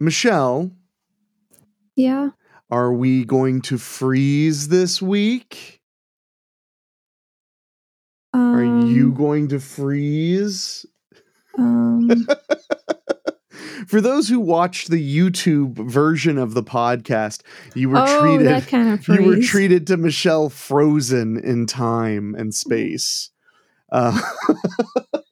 Michelle, Yeah. are we going to freeze this week? Are you Um, going to freeze? Um, For those who watched the YouTube version of the podcast, you were oh, treated kind of you were treated to Michelle frozen in time and space. Uh,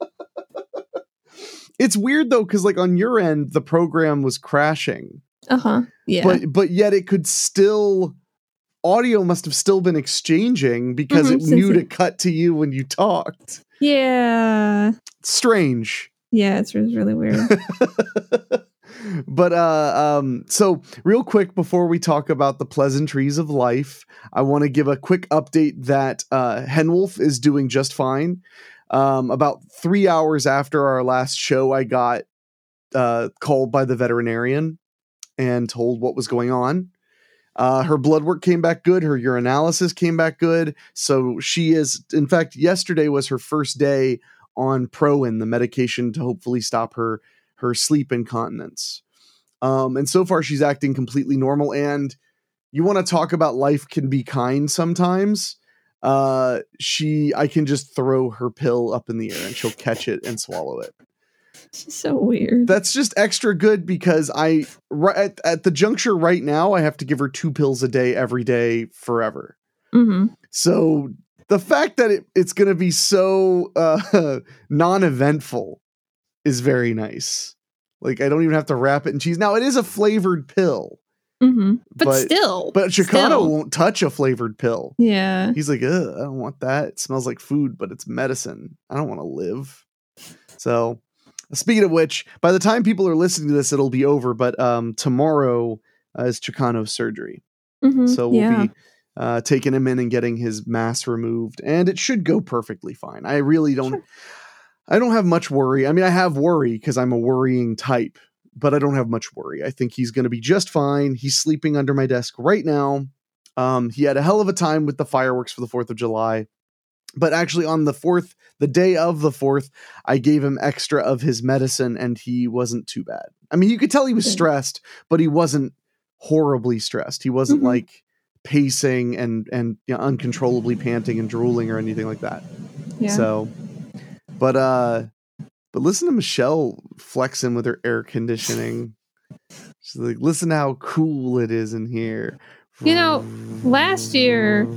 it's weird though, because like on your end, the program was crashing, Uh huh. Yeah. but but yet it could still audio must have still been exchanging because Mhm, it knew to it- cut to you when you talked. yeah. Strange. Yeah. It's, it's really weird. but uh um so real quick before we talk about the pleasantries of life i want to give a quick update that uh henwolf is doing just fine um about three hours after our last show i got uh called by the veterinarian and told what was going on uh, her blood work came back good. Her urinalysis came back good. So she is, in fact, yesterday was her first day on Proin, the medication to hopefully stop her her sleep incontinence. Um, and so far, she's acting completely normal. And you want to talk about life can be kind sometimes. Uh, she, I can just throw her pill up in the air and she'll catch it and swallow it. So weird. That's just extra good because I, right at, at the juncture right now, I have to give her two pills a day every day forever. mm-hmm. So the fact that it, it's going to be so uh, non-eventful is very nice. Like I don't even have to wrap it in cheese. Now it is a flavored pill, Mm-hmm. But, But- still. but Chicano still. won't touch a flavored pill. Yeah. He's like, Ugh, I don't want that. It smells like food, but it's medicine. I don't want to live. So, speaking of which, by the time people are listening to this, it'll be over. But um, tomorrow uh, is Chicano's surgery. Mm-hmm. So we'll yeah. be uh, taking him in and getting his mass removed, and it should go perfectly fine. I really don't. Sure. I don't have much worry. I mean, I have worry because I'm a worrying type, but I don't have much worry. I think he's going to be just fine. He's sleeping under my desk right now. Um, he had a hell of a time with the fireworks for the Fourth of July, but actually on the fourth, the day of the fourth, I gave him extra of his medicine, and he wasn't too bad. I mean, you could tell he was stressed, but he wasn't horribly stressed. He wasn't Mhm. like pacing and and you know, uncontrollably panting and drooling or anything like that. yeah. So, but uh, but listen to Michelle flexing with her air conditioning. She's like, listen how cool it is in here. You know, last year-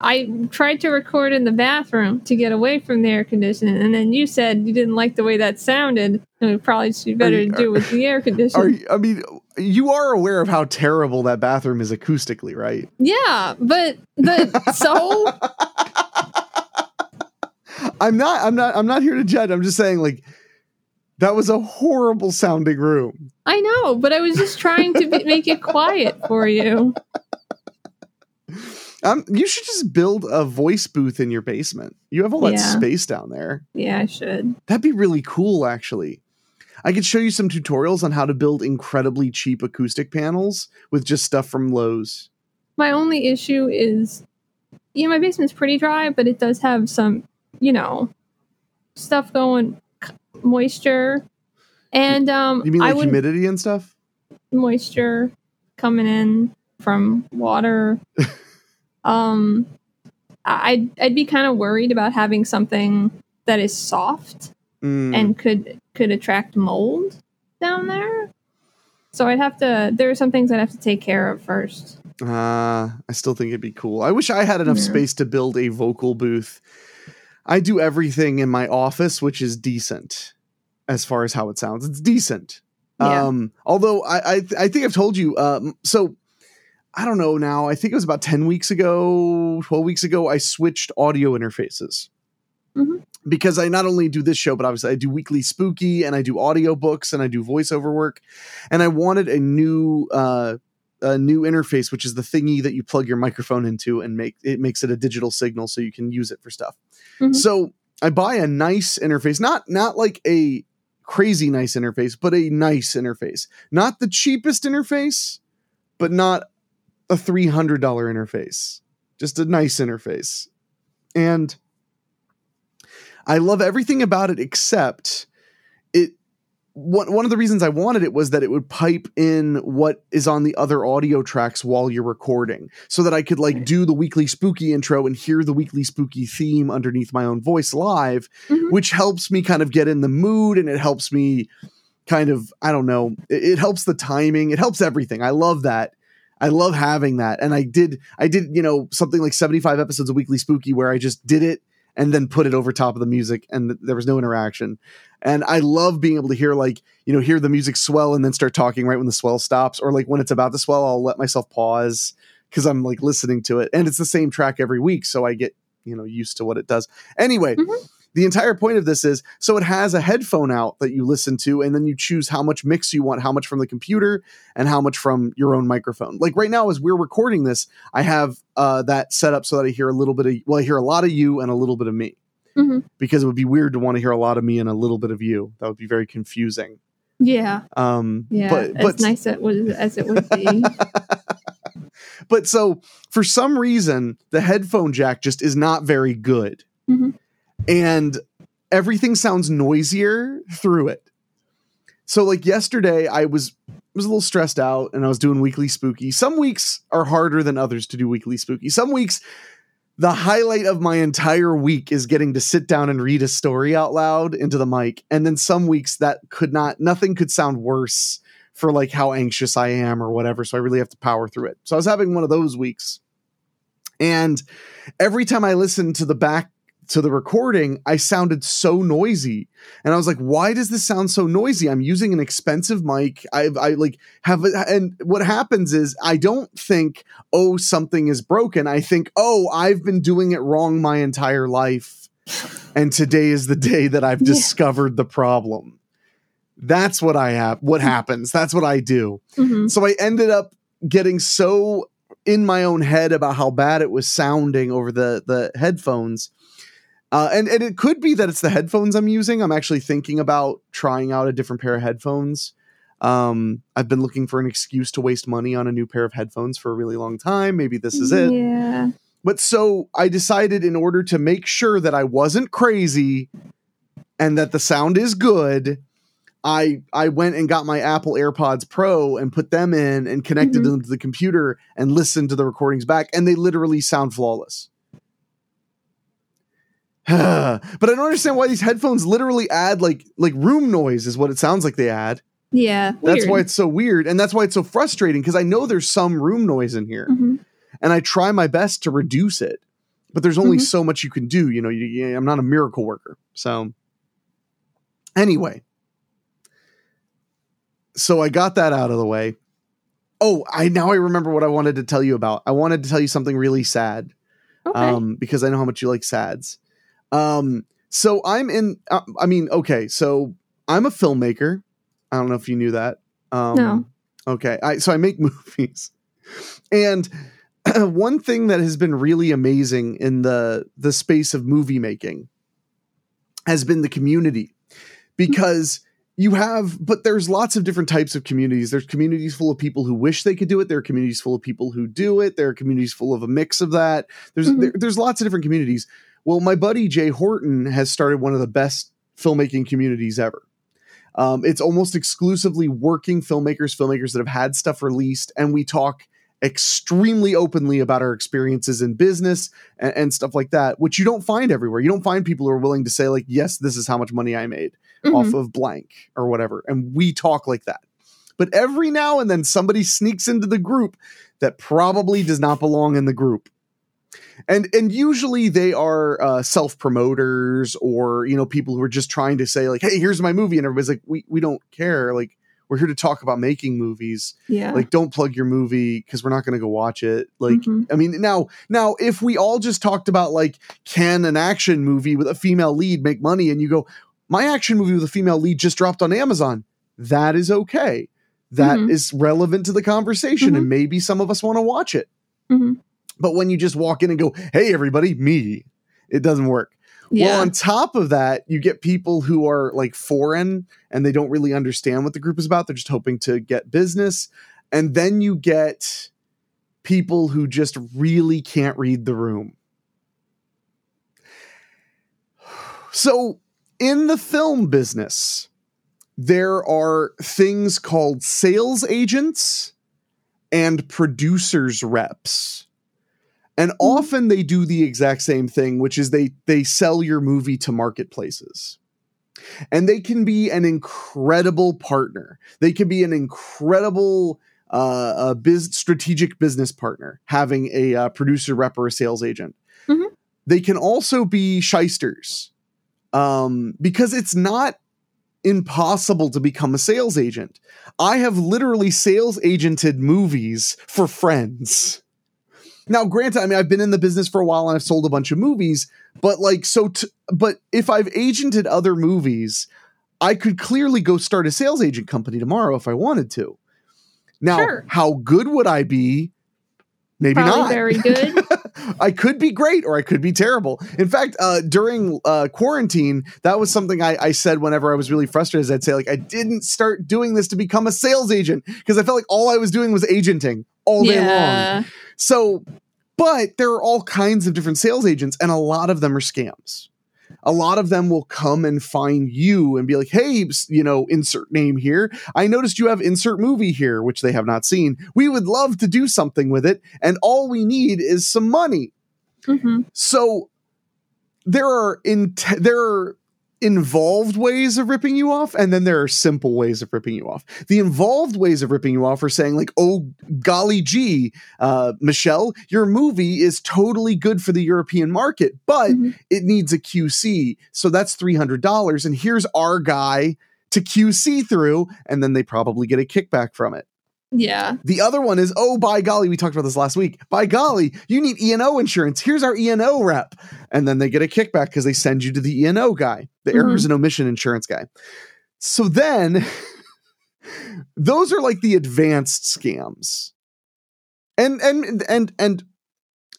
I tried to record in the bathroom to get away from the air conditioning, and then you said you didn't like the way that sounded, and we probably should better you- do it with the air conditioning. you, I mean, you are aware of how terrible that bathroom is acoustically, right? yeah, but but so I'm not. I'm not. I'm not here to judge. I'm just saying, like, that was a horrible sounding room. I know, but I was just trying to be, make it quiet for you. Um, you should just build a voice booth in your basement. You have all that Yeah. space down there. Yeah, I should. That'd be really cool, actually. I could show you some tutorials on how to build incredibly cheap acoustic panels with just stuff from Lowe's. My only issue is, yeah, my basement's pretty dry, but it does have some, you know, stuff going, moisture, and um, You mean like would humidity and stuff? moisture coming in from water. um, I'd I'd be kind of worried about having something that is soft Mm, and could could attract mold down there. So I'd have to. There are some things I'd have to take care of first. uh, I still think it'd be cool. I wish I had enough Yeah. space to build a vocal booth. I do everything in my office, which is decent as far as how it sounds. It's decent. Yeah. Um, although I, I, I think I've told you. Um, so I don't know now. I think it was about ten weeks ago, twelve weeks ago. I switched audio interfaces. Mhm. because I not only do this show, but obviously I do weekly spooky and I do audiobooks and I do voiceover work. And I wanted a new uh a new interface, which is the thingy that you plug your microphone into and make it makes it a digital signal so you can use it for stuff. Mhm. So I buy a nice interface, not not like a crazy nice interface, but a nice interface. Not the cheapest interface, but not a $300 interface. Just a nice interface. And I love everything about it except one, one of the reasons I wanted it was that it would pipe in what is on the other audio tracks while you're recording so that I could like do the weekly spooky intro and hear the weekly spooky theme underneath my own voice live, Mhm. which helps me kind of get in the mood and it helps me kind of, I don't know, it, it helps the timing, it helps everything. I love that. I love having that. And I did, I did, you know, something like 75 episodes of Weekly Spooky where I just did it and then put it over top of the music and th- there was no interaction. And I love being able to hear like, you know, hear the music swell and then start talking right when the swell stops or like when it's about to swell, I'll let myself pause cuz I'm like listening to it. And it's the same track every week, so I get, you know, used to what it does. Anyway, Mhm. The entire point of this is so it has a headphone out that you listen to and then you choose how much mix you want, how much from the computer and how much from your own microphone. Like right now as we're recording this, I have uh that set up so that I hear a little bit of well, I hear a lot of you and a little bit of me Mhm. because it would be weird to want to hear a lot of me and a little bit of you. That would be very confusing. Yeah, Um, yeah. but as but nice it was as it would be. but so for some reason the headphone jack just is not very good, Mhm. And everything sounds noisier through it. So like yesterday, I was was a little stressed out and I was doing weekly spooky. Some weeks are harder than others to do weekly spooky. Some weeks the highlight of my entire week is getting to sit down and read a story out loud into the mic. And then some weeks that could not, nothing could sound worse for like how anxious I am or whatever. So I really have to power through it. So I was having one of those weeks. And every time I listened to the back to the recording, I sounded so noisy. And I was like, why does this sound so noisy? I'm using an expensive mic. I, I like have, and what happens is I don't think, oh, something is broken. I think, oh, I've been doing it wrong my entire life. And today is the day that I've Yeah. discovered the problem. That's what I have. What happens? That's what I do. Mhm. So I ended up getting so in my own head about how bad it was sounding over the the headphones. Uh, and and it could be that it's the headphones I'm using. I'm actually thinking about trying out a different pair of headphones. Um, I've been looking for an excuse to waste money on a new pair of headphones for a really long time. Maybe this is it. Yeah. But so I decided in order to make sure that I wasn't crazy and that the sound is good, I I went and got my Apple AirPods Pro and put them in and connected Mhm. them to the computer and listened to the recordings back and they literally sound flawless. but I don't understand why these headphones literally add like like room noise is what it sounds like they add. Yeah. That's weird. why it's so weird and that's why it's so frustrating because I know there's some room noise in here Mhm. and I try my best to reduce it. But there's only Mhm. so much you can do. You know, you, you- I'm not a miracle worker. So, anyway, so I got that out of the way. Oh, I now I remember what I wanted to tell you about. I wanted to tell you something really sad Okay. um, because I know how much you like sads. Um, so I'm in. Uh, I mean, okay, so I'm a filmmaker. I don't know if you knew that. Um, No. Okay, I so I make movies, and one thing that has been really amazing in the the space of movie making has been the community because you have but there's lots of different types of communities there's communities full of people who wish they could do it there are communities full of people who do it there are communities full of a mix of that there's Mhm. there, there's lots of different communities well my buddy jay horton has started one of the best filmmaking communities ever um, it's almost exclusively working filmmakers filmmakers that have had stuff released and we talk extremely openly about our experiences in business and, and stuff like that which you don't find everywhere you don't find people who are willing to say like yes this is how much money i made Mhm. off of blank or whatever. And we talk like that. But every now and then somebody sneaks into the group that probably does not belong in the group. And and usually they are uh, self promoters or you know people who are just trying to say like hey here's my movie and everybody's like we we don't care like we're here to talk about making movies. Yeah. Like, don't plug your movie because we're not going to go watch it. Like, Mhm. I mean, now, now, if we all just talked about like, can an action movie with a female lead make money, and you go, my action movie with a female lead just dropped on Amazon, that is okay. That is Mhm. relevant to the conversation, Mhm. and maybe some of us want to watch it. But when you just walk in and go, "Hey, everybody, me," it doesn't work. yeah. Well, on top of that, you get people who are like foreign and they don't really understand what the group is about. They're just hoping to get business. And then you get people who just really can't read the room. So, in the film business, there are things called sales agents and producers reps. And often they do the exact same thing, which is they they sell your movie to marketplaces. And they can be an incredible partner. They can be an incredible uh, a biz- strategic business partner, having a uh, producer rep or a sales agent. Mhm. They can also be shysters um, because it's not impossible to become a sales agent. I have literally sales agented movies for friends. Now, granted, I mean, I've been in the business for a while and I've sold a bunch of movies, but like, so, t- but if I've agented other movies, I could clearly go start a sales agent company tomorrow if I wanted to. Now, Sure. how good would I be? Maybe Probably not. very good. I could be great or I could be terrible. In fact, uh, during uh, quarantine, that was something I, I said whenever I was really frustrated. I'd say, like, I didn't start doing this to become a sales agent because I felt like all I was doing was agenting all day long. So, but there are all kinds of different sales agents, and a lot of them are scams. A lot of them will come and find you and be like, hey, you know, insert name here. I noticed you have insert movie here, which they have not seen. We would love to do something with it, and all we need is some money. hmm So there are in there are involved ways of ripping you off and then there are simple ways of ripping you off the involved ways of ripping you off are saying like oh golly gee uh, michelle your movie is totally good for the european market but Mhm. it needs a qc so that's $300 and here's our guy to qc through and then they probably get a kickback from it Yeah. the other one is, oh, by golly, we talked about this last week. By golly, you need E&O insurance. Here's our E&O rep. And then they get a kickback because they send you to the E&O guy, the Mhm. errors and omission insurance guy. So then those are like the advanced scams. And and and and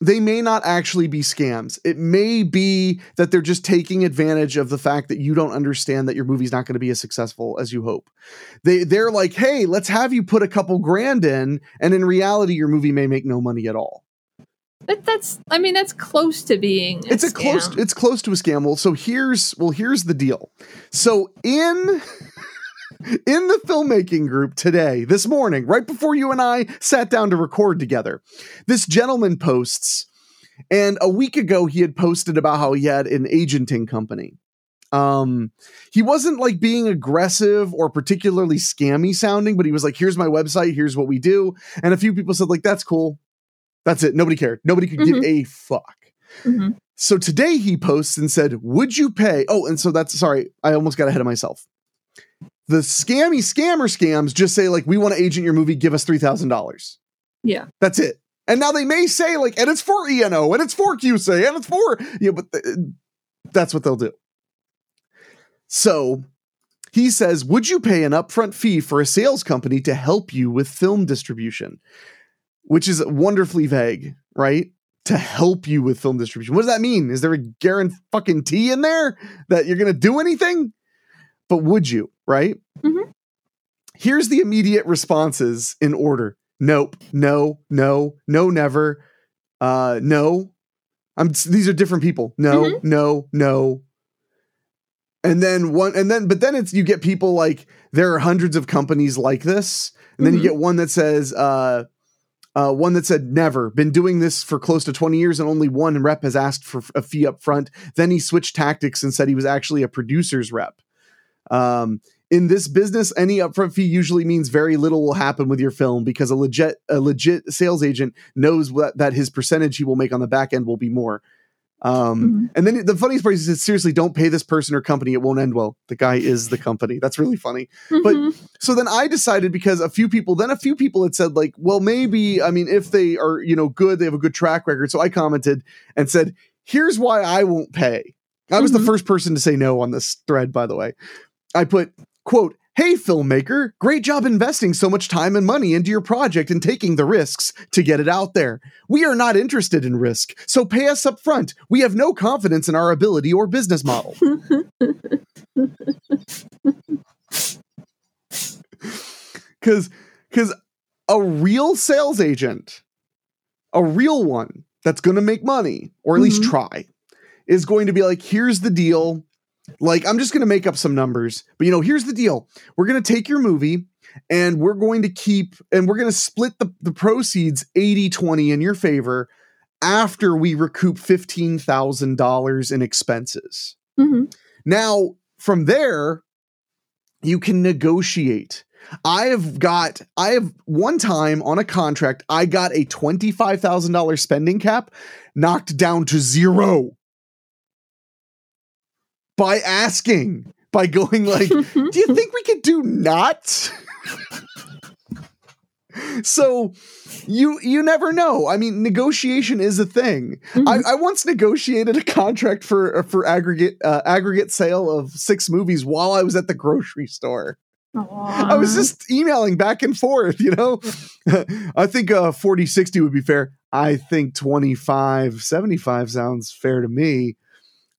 they may not actually be scams. It may be that they're just taking advantage of the fact that you don't understand that your movie's not going to be as successful as you hope. They they're like, "Hey, let's have you put a couple grand in," and in reality your movie may make no money at all. But that's, I mean, that's close to being. it's a close it's close to a scam. Well, so here's well here's the deal. So in in the filmmaking group today, this morning, right before you and I sat down to record together, this gentleman posts, and a week ago he had posted about how he had an agenting company. Um, he wasn't like being aggressive or particularly scammy sounding, but he was like, "Here's my website. Here's what we do." And a few people said, "Like that's cool." That's it. Nobody cared. Nobody could give a fuck. Mhm. So today he posts and said, Would you pay? Oh, and so that's sorry, I almost got ahead of myself. The scammy scammer scams just say, like, we want to agent your movie, give us $3,000. Yeah. That's it. And now they may say, like, and it's for ENO, and it's for QC, and it's for, you know, but th- that's what they'll do. So he says, Would you pay an upfront fee for a sales company to help you with film distribution? Which is wonderfully vague, right? To help you with film distribution. What does that mean? Is there a guarantee fucking T in there that you're going to do anything? But would you, right? Mhm. Here's the immediate responses in order. Nope, no, no, no, never. Uh, no. I'm these are different people. No, Mhm. no, no. And then one and then but then it's you get people like there are hundreds of companies like this. And then you Mhm. get one that says uh uh, one that said never been doing this for close to 20 years and only one rep has asked for a fee up front then he switched tactics and said he was actually a producer's rep um, in this business any upfront fee usually means very little will happen with your film because a legit a legit sales agent knows what, that his percentage he will make on the back end will be more um, Mhm. and then the funniest part is seriously don't pay this person or company it won't end well the guy is the company that's really funny But- Mhm. so then I decided because a few people, then a few people had said like, well, maybe I mean, if they are you know good, they have a good track record. So I commented and said, here's why I won't pay. I was Mhm. the first person to say no on this thread, by the way. I put quote. Hey, filmmaker, great job investing so much time and money into your project and taking the risks to get it out there. We are not interested in risk, so pay us up front. We have no confidence in our ability or business model. Cause cause a real sales agent, a real one that's gonna make money, or at least Mhm. try, is going to be like, here's the deal. Like, I'm just gonna make up some numbers, but you know, here's the deal. We're gonna take your movie and we're going to keep and we're going to split the, the proceeds 80 20 in your favor after we recoup $15,000 in expenses. Mhm. Now, from there, you can negotiate. I have got, I have one time on a contract, I got a $25,000 spending cap knocked down to zero by asking, by going like, do you think we could do not? so you you never know. I mean, negotiation is a thing. Mhm. I, I once negotiated a contract for for aggregate uh, aggregate sale of six movies while I was at the grocery store. I was just emailing back and forth, you know. I think uh 40 60 would be fair. I think 25 75 sounds fair to me.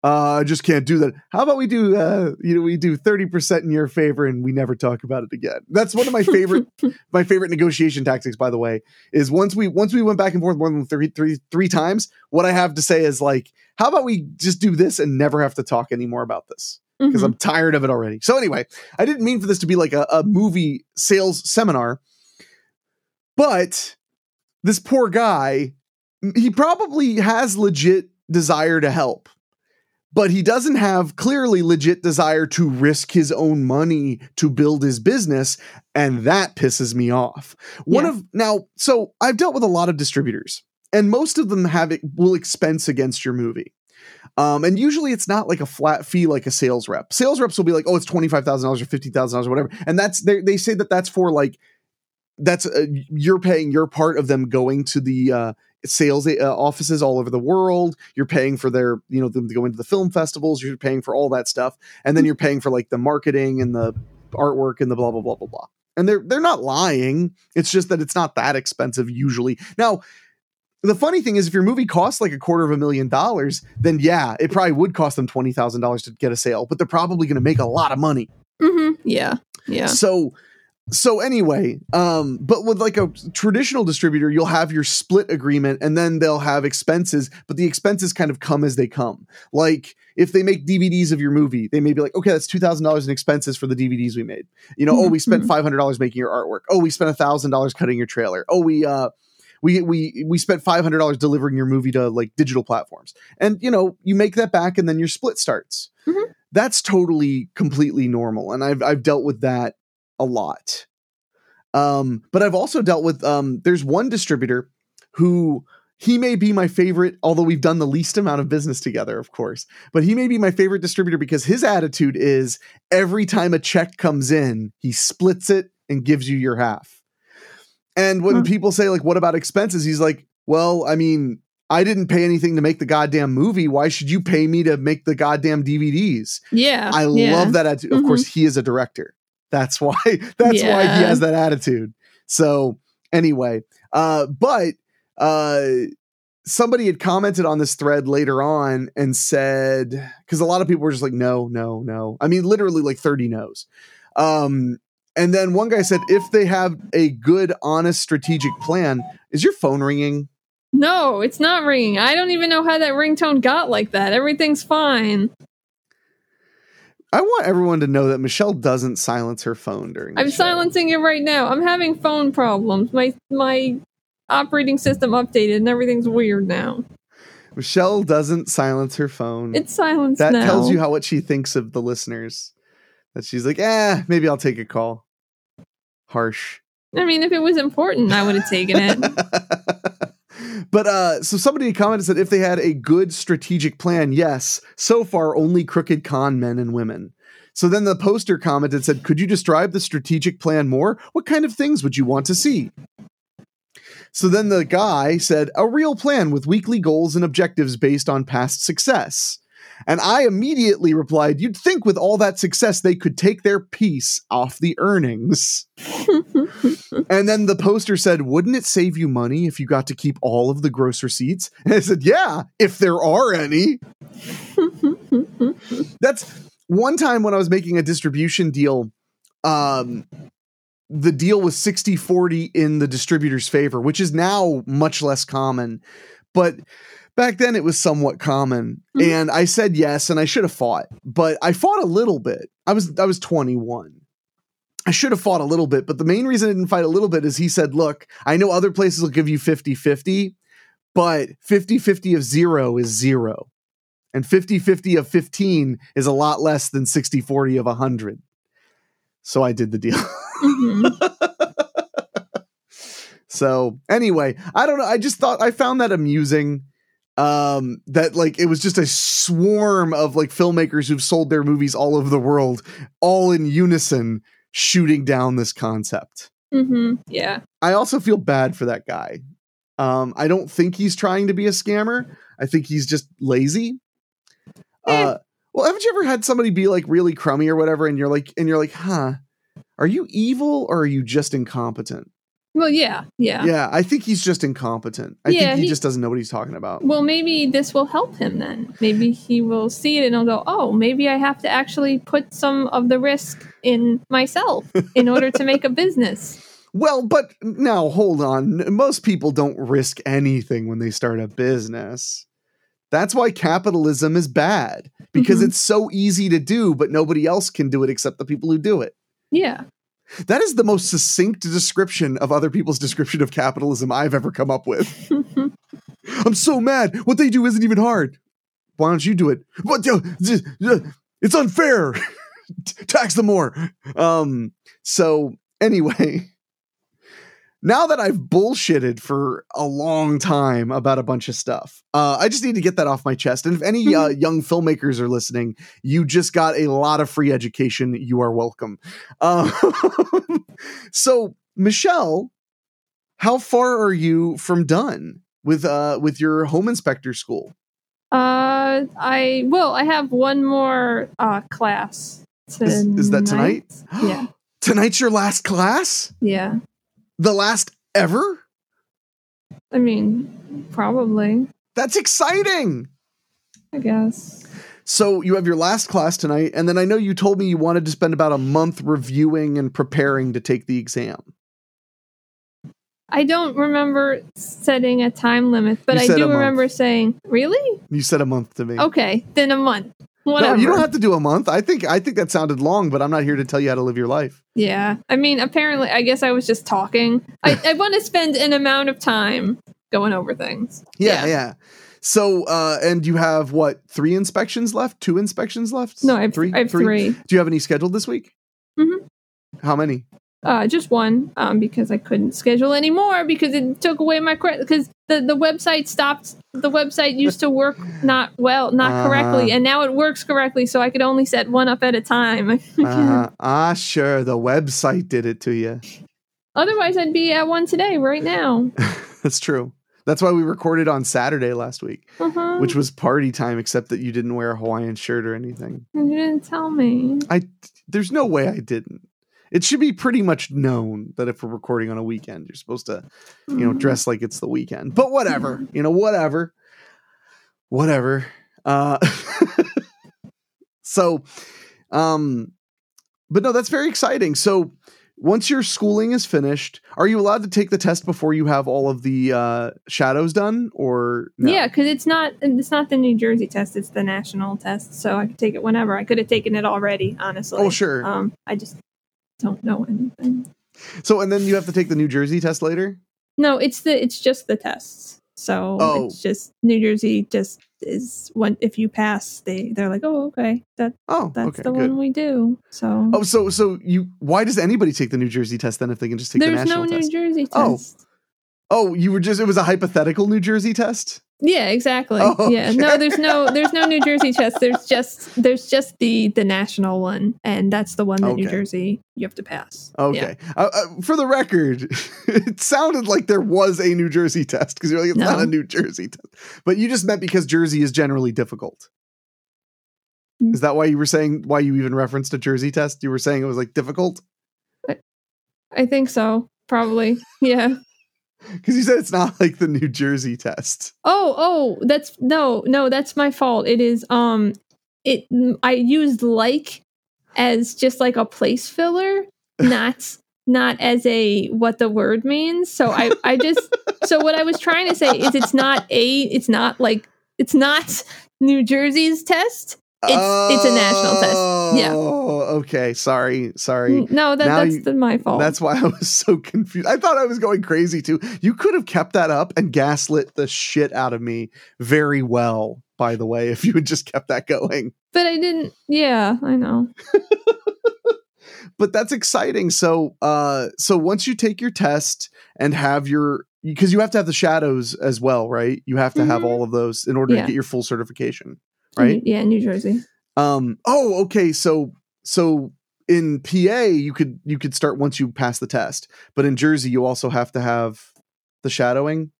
Uh, I just can't do that. How about we do uh you know we do 30% in your favor and we never talk about it again. That's one of my favorite my favorite negotiation tactics by the way is once we once we went back and forth more than three three three times, what I have to say is like how about we just do this and never have to talk anymore about this? because Mhm. I'm tired of it already. So anyway, I didn't mean for this to be like a, a movie sales seminar, but this poor guy, he probably has legit desire to help, but he doesn't have clearly legit desire to risk his own money to build his business, and that pisses me off. One Yeah. of now, so I've dealt with a lot of distributors, and most of them have it will expense against your movie. Um, and usually it's not like a flat fee like a sales rep. Sales reps will be like, oh, it's twenty five thousand dollars or fifty thousand dollars or whatever, and that's they they say that that's for like that's uh, you're paying your part of them going to the uh, sales uh, offices all over the world. You're paying for their you know them to go into the film festivals. You're paying for all that stuff, and then you're paying for like the marketing and the artwork and the blah blah blah blah blah. And they're they're not lying. It's just that it's not that expensive usually. Now the funny thing is, if your movie costs like a quarter of a million dollars, then yeah, it probably would cost them twenty thousand dollars to get a sale, but they're probably going to make a lot of money. Mhm. Yeah. Yeah. So, so anyway, um, but with like a traditional distributor, you'll have your split agreement, and then they'll have expenses, but the expenses kind of come as they come. Like if they make DVDs of your movie, they may be like, okay, that's two thousand dollars in expenses for the DVDs we made. You know, oh, we spent Mhm. five hundred dollars making your artwork. Oh, we spent thousand dollars cutting your trailer. Oh, we uh we we we spent five hundred dollars delivering your movie to like digital platforms, and you know you make that back, and then your split starts. Mhm. That's totally completely normal, and I've I've dealt with that a lot. Um, but I've also dealt with um, there's one distributor who he may be my favorite, although we've done the least amount of business together, of course. But he may be my favorite distributor because his attitude is every time a check comes in, he splits it and gives you your half. And when Huh. people say, like, what about expenses? He's like, well, I mean, I didn't pay anything to make the goddamn movie. Why should you pay me to make the goddamn DVDs? Yeah. I yeah. love that attitude. Of Mhm. course, he is a director. That's why. That's why he has that attitude. So anyway, uh, but uh, somebody had commented on this thread later on and said because a lot of people were just like, no, no, no. I mean, literally like thirty no's. Um, and then one guy said, if they have a good, honest, strategic plan, is your phone ringing? No, it's not ringing. I don't even know how that ringtone got like that. Everything's fine. I want everyone to know that Michelle doesn't silence her phone during. I'm show. silencing it right now. I'm having phone problems. My my operating system updated and everything's weird now. Michelle doesn't silence her phone. It's silenced that now. tells you how what she thinks of the listeners. That she's like, eh, maybe I'll take a call. Harsh. I mean, if it was important, I would have taken it. but uh so somebody commented said if they had a good strategic plan, yes. So far only crooked con men and women. So then the poster commented said, "Could you describe the strategic plan more? What kind of things would you want to see?" So then the guy said, "A real plan with weekly goals and objectives based on past success." And I immediately replied, You'd think with all that success, they could take their piece off the earnings. and then the poster said, Wouldn't it save you money if you got to keep all of the gross receipts? And I said, Yeah, if there are any. That's one time when I was making a distribution deal. Um, the deal was 60 40 in the distributor's favor, which is now much less common. But back then it was somewhat common. Mm-hmm. and i said yes and i should have fought but i fought a little bit. I was i was 21 i should have fought a little bit but the main reason i didn't fight a little bit is he said look i know other places will give you 50-50 but 50-50 of zero is zero and 50-50 of 15 is a lot less than 60-40 of 100 so i did the deal. Mm-hmm. so anyway i don't know i just thought i found that amusing um that like it was just a swarm of like filmmakers who've sold their movies all over the world all in unison shooting down this concept. Mm-hmm. yeah. I also feel bad for that guy. Um i don't think he's trying to be a scammer. I think he's just lazy. Eh. uh well haven't you ever had somebody be like really crummy or whatever and you're like and you're like huh are you evil or are you just incompetent well, yeah, yeah. Yeah, I think he's just incompetent. I yeah, think he, he, just doesn't know what he's talking about. Well, maybe this will help him then. Maybe he will see it and he'll go, oh, maybe I have to actually put some of the risk in myself in order to make a business. Well, but now hold on. Most people don't risk anything when they start a business. That's why capitalism is bad because mm-hmm. it's so easy to do, but nobody else can do it except the people who do it. Yeah. That is the most succinct description of other people's description of capitalism I've ever come up with. I'm so mad. What they do isn't even hard. Why don't you do it? What? It's unfair. Tax them more. Um. So anyway, now that I've bullshitted for a long time about a bunch of stuff, uh, I just need to get that off my chest. And if any uh, mm-hmm. young filmmakers are listening, you just got a lot of free education. You are welcome. Uh, so, Michelle, how far are you from done with uh, with your home inspector school? Uh, I well, I have one more uh, class. Is, is that tonight? Yeah. Tonight's your last class? Yeah. The last ever? I mean, probably. That's exciting. I guess. So you have your last class tonight, and then I know you told me you wanted to spend about a month reviewing and preparing to take the exam. I don't remember setting a time limit, but I do remember saying, "Really?" You said a month to me. Okay, then a month. Whatever. No, you don't have to do a month. I think I think that sounded long, but I'm not here to tell you how to live your life. Yeah. I mean, apparently I guess I was just talking. I, I want to spend an amount of time going over things. Yeah, yeah. yeah. So uh and you have what, three inspections left? Two inspections left? No, I have three. I have three. three. Do you have any scheduled this week? Mm-hmm. How many? Uh, just one, um, because I couldn't schedule any more because it took away my credit. Because the, the website stopped. The website used to work not well, not uh, correctly, and now it works correctly. So I could only set one up at a time. uh, ah, sure. The website did it to you. Otherwise, I'd be at one today, right now. That's true. That's why we recorded on Saturday last week, uh-huh. which was party time, except that you didn't wear a Hawaiian shirt or anything. You didn't tell me. I. There's no way I didn't it should be pretty much known that if we're recording on a weekend, you're supposed to, you know, dress like it's the weekend. But whatever, you know, whatever, whatever. Uh, so, um, but no, that's very exciting. So, once your schooling is finished, are you allowed to take the test before you have all of the uh, shadows done, or no? yeah, because it's not it's not the New Jersey test; it's the national test. So I could take it whenever. I could have taken it already, honestly. Oh, sure. Um, I just don't know anything. So and then you have to take the New Jersey test later? No, it's the it's just the tests. So oh. it's just New Jersey just is one if you pass they they're like, "Oh, okay. That oh, that's okay, the good. one we do." So Oh, so so you why does anybody take the New Jersey test then if they can just take There's the national no test? New Jersey oh. test. Oh. Oh, you were just it was a hypothetical New Jersey test? Yeah, exactly. Oh, Yeah, no, there's no there's no New Jersey test. There's just there's just the the national one, and that's the one that New Jersey you have to pass. Yeah. Okay. Uh, uh, for the record, it sounded like there was a New Jersey test because you're like, it's not a New Jersey test. But you just meant because Jersey is generally difficult. Mm. Is that why you were saying, why you even referenced a Jersey test? You were saying it was like difficult? I think so. Probably. Yeah. Because you said it's not like the New Jersey test. Oh, oh, that's no, no, that's my fault. It is um it I used like as just like a place filler, not not as a what the word means. So I I just so what I was trying to say is it's not a it's not like it's not New Jersey's test. It's- it's a national test. Yeah. Oh, okay. Sorry. Sorry. No, that Now that's you- my fault. That's why I was so confused. I thought I was going crazy too. You could have kept that up and gaslit the shit out of me very well, by the way, if you had just kept that going. but I didn't. Yeah, I know. But that's exciting. So uh so once you take your test and have your because you have to have the shadows as well, right? You have to have Mhm. all of those in order Yeah. to get your full certification, right? Yeah, New Jersey. Um oh, okay. So so in PA you could you could start once you pass the test, but in Jersey you also have to have the shadowing.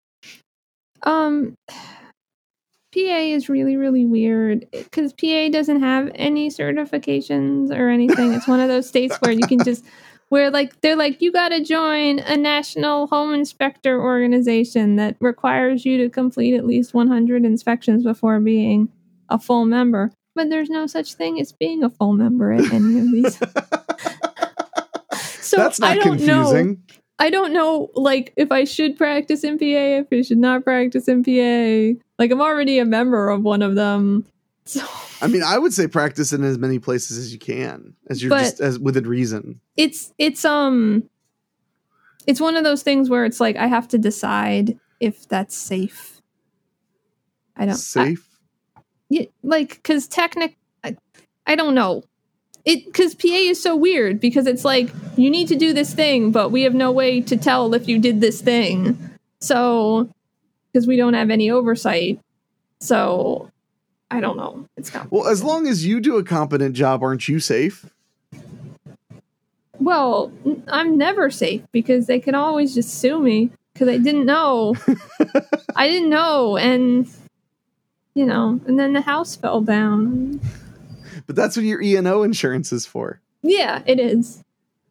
Um, PA is really, really weird because PA doesn't have any certifications or anything. It's one of those states where you can just, where like, they're like, you got to join a national home inspector organization that requires you to complete at least 100 inspections before being a full member. But there's no such thing as being a full member at any of these. So That's not I don't know. I don't know, like, if I should practice in PA, if I should not practice in PA. Like, I'm already a member of one of them. So I mean, I would say practice in as many places as you can, as you're just as within reason. it's, it's, um, it's one of those things where it's like, I have to decide if that's safe. I don't, Safe. Yeah, like, cause technic, I, I don't know. It, cause PA is so weird because it's like, you need to do this thing, but we have no way to tell if you did this thing. So, because we don't have any oversight. So, I don't know. It's not well, as long as you do a competent job, aren't you safe? well. I'm never safe because they can always just sue me because I didn't know. I didn't know, and you know, and then the house fell down. But that's what your E and O insurance is for. Yeah, it is.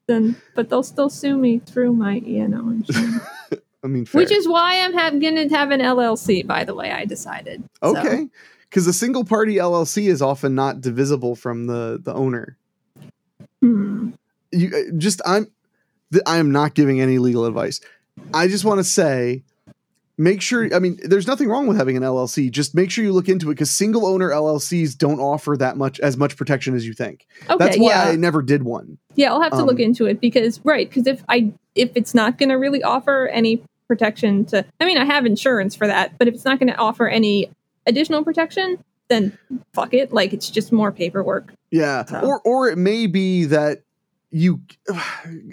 Then, but they'll still sue me through my E and O insurance, I mean, fair. which is why I'm have, gonna have an LLC. By the way, I decided. Okay. Because a single party LLC is often not divisible from the the owner. hmm. You uh, just I'm th- I am not giving any legal advice. I just want to say make sure I mean there's nothing wrong with having an LLC. Just make sure you look into it cuz single owner LLCs don't offer that much as much protection as you think. Okay, That's why yeah, I never did one. yeah. I'll have to look um, into it because right, because if I if it's not gonna really offer any protection to, I mean, I have insurance for that, but if it's not gonna offer any additional protection, then fuck it. Like it's just more paperwork. Yeah. So- Or or it may be that you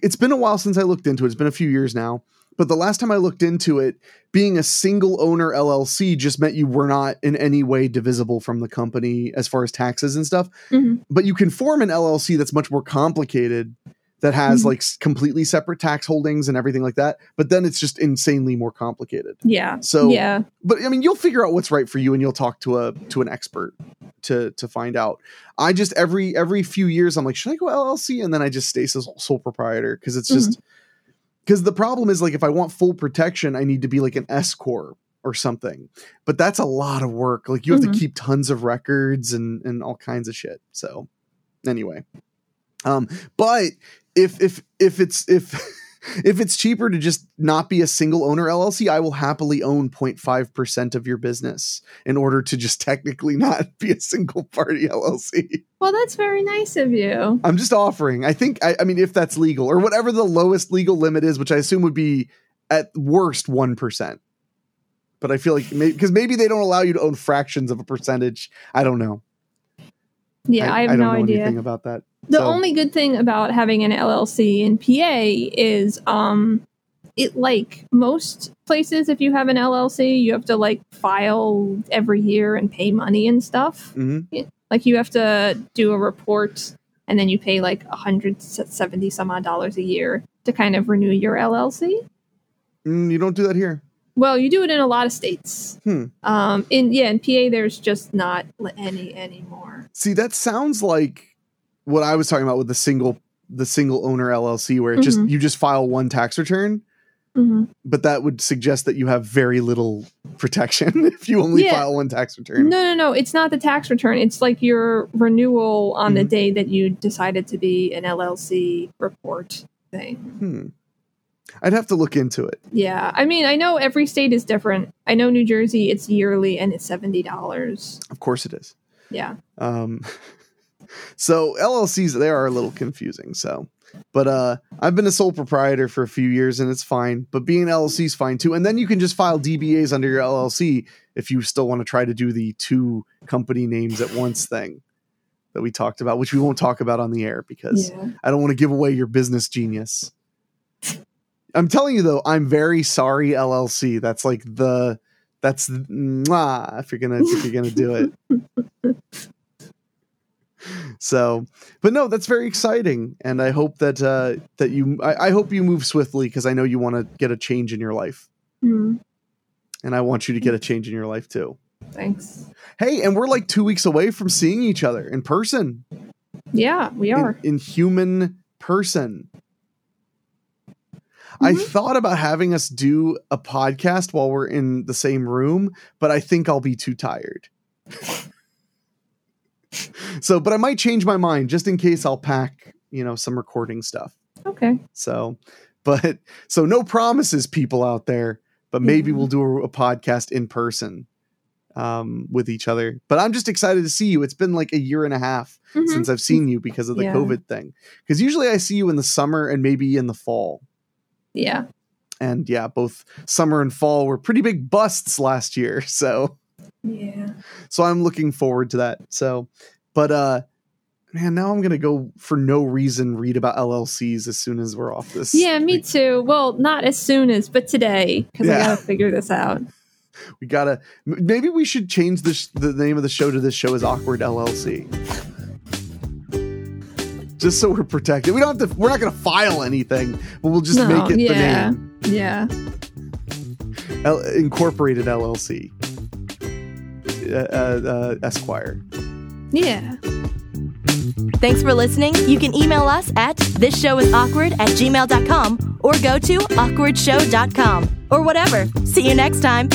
it's been a while since I looked into it. It's been a few years now. But the last time I looked into it, being a single owner LLC just meant you were not in any way divisible from the company as far as taxes and stuff. Mhm. But you can form an LLC that's much more complicated that has Mhm. like completely separate tax holdings and everything like that. But then it's just insanely more complicated. Yeah. So yeah. but I mean, you'll figure out what's right for you, and you'll talk to a to an expert to to find out. I just every every few years, I'm like, should I go LLC? And then I just stay sole, sole proprietor because it's just because the problem is like if I want full protection, I need to be like an S corp or something. But that's a lot of work. Like you have Mhm. to keep tons of records and and all kinds of shit. So anyway, um, but if if if it's if if it's cheaper to just not be a single owner LLC, I will happily own 0.5% of your business in order to just technically not be a single party LLC. Well, that's very nice of you. I'm just offering. I think, I, I mean, if that's legal or whatever the lowest legal limit is, which I assume would be at worst 1%. But I feel like because maybe they don't allow you to own fractions of a percentage. I don't know. Yeah, I, have don't no know idea. anything about that. The So- only good thing about having an LLC in PA is um it like most places, if you have an LLC, you have to like file every year and pay money and stuff. hmm Like you have to do a report and then you pay like 170 some odd dollars a year to kind of renew your LLC. Mm, you don't do that here. Well, you do it in a lot of states. Hmm. Um, in yeah, in PA, there's just not any anymore. See, that sounds like what I was talking about with the single the single owner LLC, where it just Mhm. you just file one tax return, hmm but that would suggest that you have very little protection if you only Yeah. file one tax return. No, no, no. It's not the tax return. It's like your renewal on the Mhm. day that you decided to be an LLC report thing. I'd have to look into it. Yeah, I mean, I know every state is different. I know New Jersey, it's yearly and it's seventy dollars. Of course, it is. Yeah. Um, so LLCs they are a little confusing. So, but uh, I've been a sole proprietor for a few years and it's fine. But being an LLC is fine too. And then you can just file DBAs under your LLC if you still want to try to do the two company names at once thing that we talked about, which we won't talk about on the air because Yeah. I don't want to give away your business genius. I'm telling you though, I'm very sorry, LLC. That's like the that's mwah, if you're gonna if you're gonna do it. So, but no, that's very exciting, and I hope that uh, that you I, I hope you move swiftly because I know you want to get a change in your life, Mm, and I want you to get a change in your life too. thanks. Hey, and we're like two weeks away from seeing each other in person, Yeah, we in, are. in human person. I Mhm. thought about having us do a podcast while we're in the same room, but I think I'll be too tired. so, but I might change my mind just in case I'll pack, you know, some recording stuff. Okay. So, but so no promises, people out there, but maybe Yeah. we'll do a, a podcast in person um, with each other. But I'm just excited to see you. It's been like a year and a half Mhm. since I've seen you because of the Yeah. COVID thing. Because usually I see you in the summer and maybe in the fall. Yeah. And yeah, both summer and fall were pretty big busts last year. So, Yeah. so I'm looking forward to that. So, but uh, man, now I'm gonna go for no reason read about LLCs as soon as we're off this. Yeah, me too. Well, not as soon as, but today, because I gotta figure this out. We gotta. Maybe we should change the sh- the name of the show to this show is Awkward LLC. Just so we're protected. We don't have to. We're not gonna file anything, but we'll just No, make it yeah. the name Yeah. L- Incorporated LLC. Uh, uh, uh, Esquire. Yeah. Thanks for listening. You can email us at this show is awkward at gmail.com or go to awkwardshow.com or whatever. See you next time.